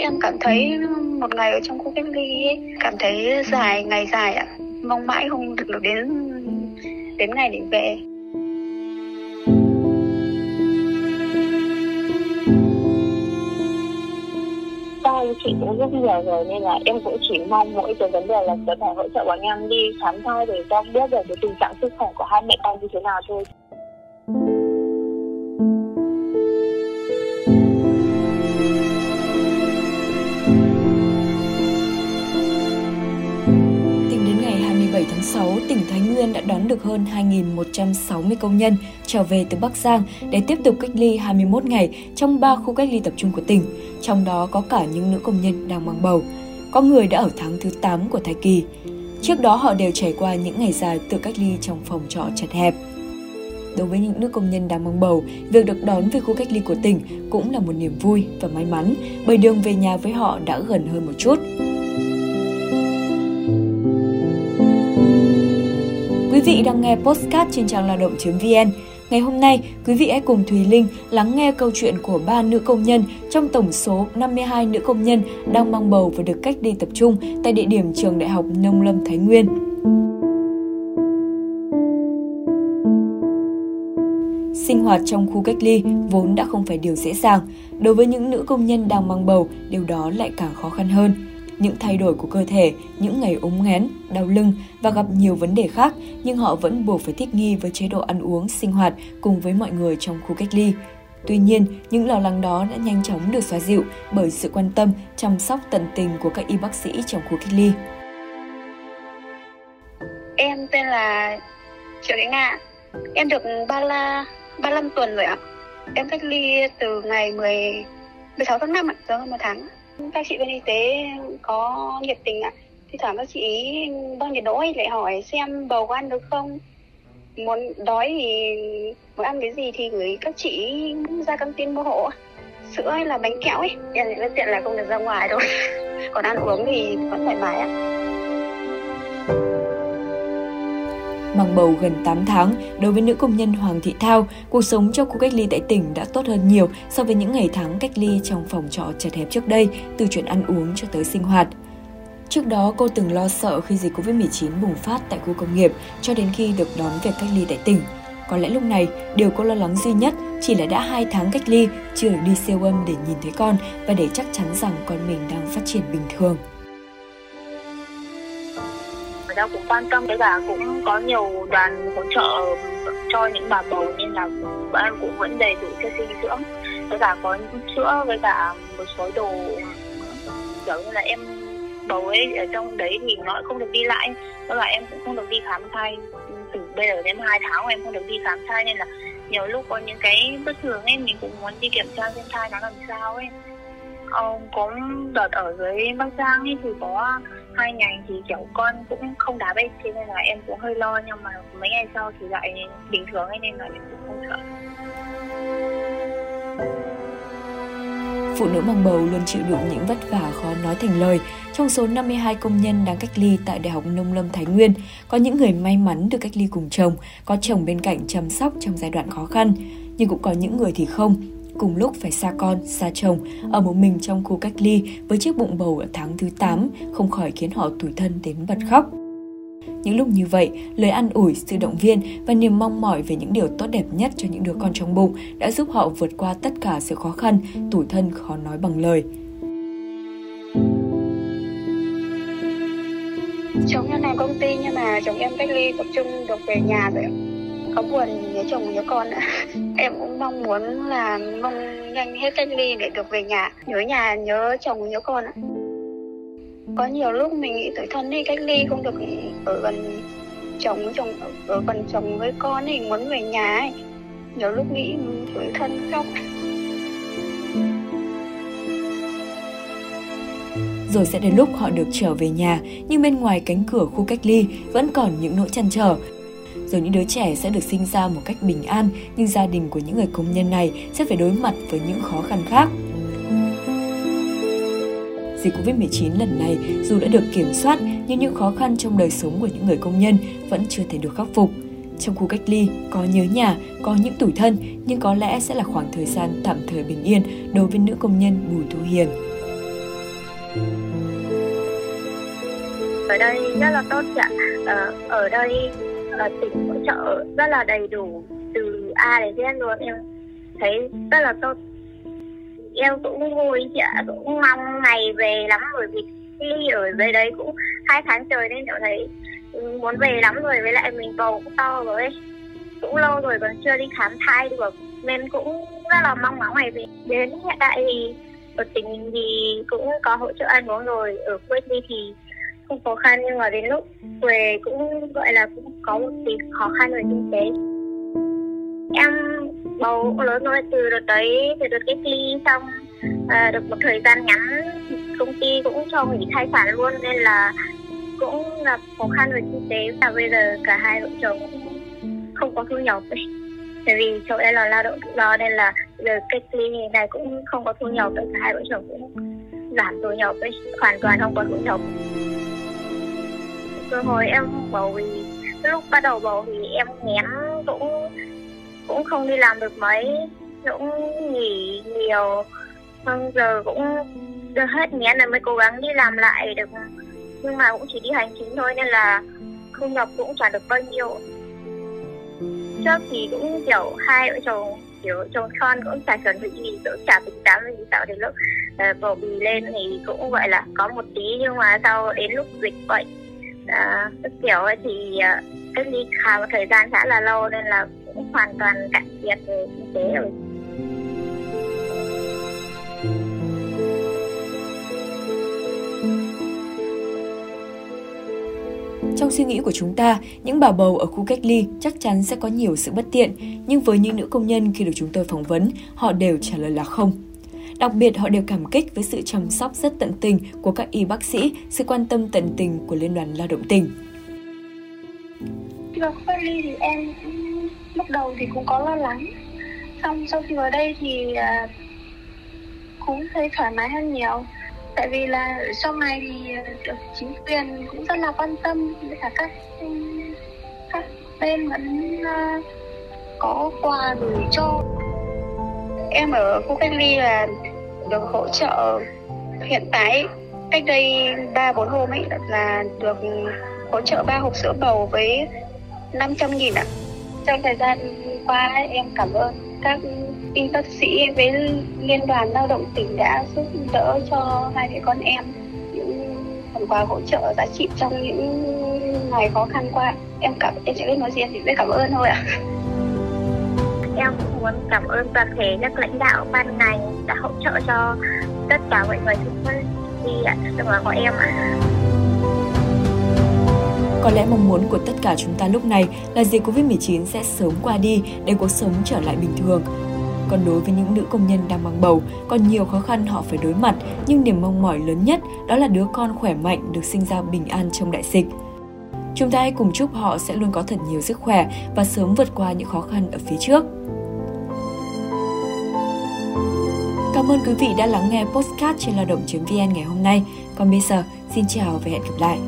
em cảm thấy một ngày ở trong khu cách ly ấy, cảm thấy dài ngày dài ạ mong mãi không được được đến đến ngày để về anh chị cũng rất nhiều rồi nên là em cũng chỉ mong mỗi cái vấn đề là có thể hỗ trợ bọn em đi khám thai để cho biết được cái tình trạng sức khỏe của hai mẹ con như thế nào thôi. Tỉnh Thái Nguyên đã đón được hơn 2.160 công nhân trở về từ Bắc Giang để tiếp tục cách ly 21 ngày trong 3 khu cách ly tập trung của tỉnh, trong đó có cả những nữ công nhân đang mang bầu. Có người đã ở tháng thứ 8 của thai kỳ. Trước đó họ đều trải qua những ngày dài tự cách ly trong phòng trọ chật hẹp. Đối với những nữ công nhân đang mang bầu, việc được đón về khu cách ly của tỉnh cũng là một niềm vui và may mắn bởi đường về nhà với họ đã gần hơn một chút. Quý vị đang nghe postcard trên trang lao động.vn. Ngày hôm nay, quý vị hãy cùng Thùy Linh lắng nghe câu chuyện của ba nữ công nhân trong tổng số 52 nữ công nhân đang mang bầu và được cách ly tập trung tại địa điểm trường Đại học Nông Lâm Thái Nguyên. Sinh hoạt trong khu cách ly vốn đã không phải điều dễ dàng. Đối với những nữ công nhân đang mang bầu, điều đó lại càng khó khăn hơn những thay đổi của cơ thể, những ngày ốm nghén, đau lưng và gặp nhiều vấn đề khác, nhưng họ vẫn buộc phải thích nghi với chế độ ăn uống, sinh hoạt cùng với mọi người trong khu cách ly. Tuy nhiên, những lo lắng đó đã nhanh chóng được xóa dịu bởi sự quan tâm, chăm sóc tận tình của các y bác sĩ trong khu cách ly. Em tên là Triệu Thị Ngạ. Em được 3 35 tuần rồi ạ. Em cách ly từ ngày 10 16 tháng 5 ạ, rồi hơn một tháng các chị bên y tế có nhiệt tình ạ. Thì thoảng các chị đo nhiệt độ ấy, lại hỏi xem bầu có ăn được không. Muốn đói thì, muốn ăn cái gì thì gửi các chị ra căng tin mua hộ. Sữa hay là bánh kẹo ấy, em tiện là không được ra ngoài thôi còn ăn uống thì vẫn thoải mái ạ. Mang bầu gần 8 tháng, đối với nữ công nhân Hoàng Thị Thao, cuộc sống trong khu cách ly tại tỉnh đã tốt hơn nhiều so với những ngày tháng cách ly trong phòng trọ chật hẹp trước đây, từ chuyện ăn uống cho tới sinh hoạt. Trước đó, cô từng lo sợ khi dịch Covid-19 bùng phát tại khu công nghiệp cho đến khi được đón về cách ly tại tỉnh. Có lẽ lúc này, điều cô lo lắng duy nhất chỉ là đã hai tháng cách ly, chưa được đi siêu âm để nhìn thấy con và để chắc chắn rằng con mình đang phát triển bình thường người ta cũng quan tâm với cả cũng có nhiều đoàn hỗ trợ cho những bà bầu nên là bọn em cũng vẫn đầy đủ cho dinh dưỡng. Với cả có những sữa với cả một số đồ kiểu như là em bầu ấy ở trong đấy thì nó không được đi lại. Với cả em cũng không được đi khám thai. Từ bây giờ đến hai tháng em không được đi khám thai nên là nhiều lúc có những cái bất thường ấy mình cũng muốn đi kiểm tra xem thai nó làm sao ấy. Ờ, có đợt ở dưới bắc giang ấy thì có hai ngày thì kiểu con cũng không đá bay thế nên là em cũng hơi lo nhưng mà mấy ngày sau thì lại bình thường ấy nên là em cũng không sợ Phụ nữ mang bầu luôn chịu đựng những vất vả khó nói thành lời. Trong số 52 công nhân đang cách ly tại Đại học Nông Lâm Thái Nguyên, có những người may mắn được cách ly cùng chồng, có chồng bên cạnh chăm sóc trong giai đoạn khó khăn. Nhưng cũng có những người thì không, cùng lúc phải xa con, xa chồng, ở một mình trong khu cách ly với chiếc bụng bầu ở tháng thứ 8 không khỏi khiến họ tủi thân đến bật khóc. Những lúc như vậy, lời an ủi, sự động viên và niềm mong mỏi về những điều tốt đẹp nhất cho những đứa con trong bụng đã giúp họ vượt qua tất cả sự khó khăn, tủi thân khó nói bằng lời. Chồng em làm công ty nhưng mà chồng em cách ly tập trung được về nhà rồi có buồn nhớ chồng nhớ con ạ em cũng mong muốn là mong nhanh hết cách ly để được về nhà. Nhớ nhà nhớ chồng nhớ con ạ. Có nhiều lúc mình nghĩ tuổi thân đi cách ly không được ở gần chồng chồng ở gần chồng với con thì muốn về nhà ấy. Nhiều lúc nghĩ tuổi thân khóc rồi sẽ đến lúc họ được trở về nhà, nhưng bên ngoài cánh cửa khu cách ly vẫn còn những nỗi chăn trở rồi những đứa trẻ sẽ được sinh ra một cách bình an, nhưng gia đình của những người công nhân này sẽ phải đối mặt với những khó khăn khác. Dịch Covid-19 lần này dù đã được kiểm soát nhưng những khó khăn trong đời sống của những người công nhân vẫn chưa thể được khắc phục. Trong khu cách ly, có nhớ nhà, có những tủi thân, nhưng có lẽ sẽ là khoảng thời gian tạm thời bình yên đối với nữ công nhân Bùi Thu Hiền. ở đây rất là tốt ạ ờ, ở đây ở tỉnh hỗ trợ rất là đầy đủ, từ A đến Z luôn em. Thấy rất là tốt. Em cũng vui, chị ạ, cũng mong ngày về lắm, bởi vì khi ở về đấy cũng hai tháng trời nên cậu thấy muốn về lắm rồi, với lại mình bầu cũng to rồi. Cũng lâu rồi còn chưa đi khám thai được, nên cũng rất là mong ngóng ngày về. Đến hiện tại thì ở tỉnh mình thì cũng có hỗ trợ ăn uống rồi, ở quê thì không khó khăn nhưng mà đến lúc về cũng gọi là cũng có một tí khó khăn về kinh tế. Em bầu lớn rồi từ đợt đấy từ đợt cách ly xong à, được một thời gian ngắn công ty cũng cho nghỉ thai sản luôn nên là cũng gặp khó khăn về kinh tế. Và bây giờ cả hai vợ chồng không có thu nhập ấy. Tại vì chỗ em là lao động tự do nên là giờ cách ly này cũng không có thu nhập cả hai vợ chồng cũng giảm thu nhập ấy, hoàn toàn không có thu nhập rồi hồi em bầu thì lúc bắt đầu bầu thì em nghén cũng cũng không đi làm được mấy cũng nghỉ nhiều xong giờ cũng được hết nghén là mới cố gắng đi làm lại được. Nhưng mà cũng chỉ đi hành chính thôi nên là thu nhập cũng trả được bao nhiêu. Trước thì cũng kiểu hai vợ chồng kiểu chồng con cũng chả chuẩn bị gì cũng chả tính toán gì tạo đến lúc ờ, uh, bầu bì lên thì cũng gọi là có một tí nhưng mà sau đến lúc dịch bệnh à, kiểu ấy thì à, cách ly khá một thời gian khá là lâu nên là cũng hoàn toàn cạn kiệt về kinh tế rồi Trong suy nghĩ của chúng ta, những bà bầu ở khu cách ly chắc chắn sẽ có nhiều sự bất tiện, nhưng với những nữ công nhân khi được chúng tôi phỏng vấn, họ đều trả lời là không. Đặc biệt họ đều cảm kích với sự chăm sóc rất tận tình của các y bác sĩ, sự quan tâm tận tình của Liên đoàn Lao động tỉnh. Khi vào khu cách ly thì em lúc đầu thì cũng có lo lắng. Xong sau khi vào đây thì à, cũng thấy thoải mái hơn nhiều tại vì là sau này thì à, được chính quyền cũng rất là quan tâm với cả các các bên vẫn à, có quà gửi cho em ở khu cách ly là được hỗ trợ hiện tại cách đây ba, bốn hôm ấy là được hỗ trợ ba hộp sữa bầu với 500 nghìn ạ. Trong thời gian qua em cảm ơn các y bác sĩ với liên đoàn lao động tỉnh đã giúp đỡ cho hai mẹ con em những phần quà hỗ trợ giá trị trong những ngày khó khăn qua. Em cảm, em sẽ biết nói gì em chỉ biết cảm ơn thôi ạ. Em muốn cảm ơn toàn thể các lãnh đạo ban ngành đã hỗ trợ cho tất cả mọi người xung quanh đi ạ trong đó có em ạ có lẽ mong muốn của tất cả chúng ta lúc này là dịch Covid-19 sẽ sớm qua đi để cuộc sống trở lại bình thường. Còn đối với những nữ công nhân đang mang bầu, còn nhiều khó khăn họ phải đối mặt, nhưng niềm mong mỏi lớn nhất đó là đứa con khỏe mạnh được sinh ra bình an trong đại dịch. Chúng ta hãy cùng chúc họ sẽ luôn có thật nhiều sức khỏe và sớm vượt qua những khó khăn ở phía trước. Cảm ơn quý vị đã lắng nghe postcard trên lao động.vn ngày hôm nay. Còn bây giờ, xin chào và hẹn gặp lại.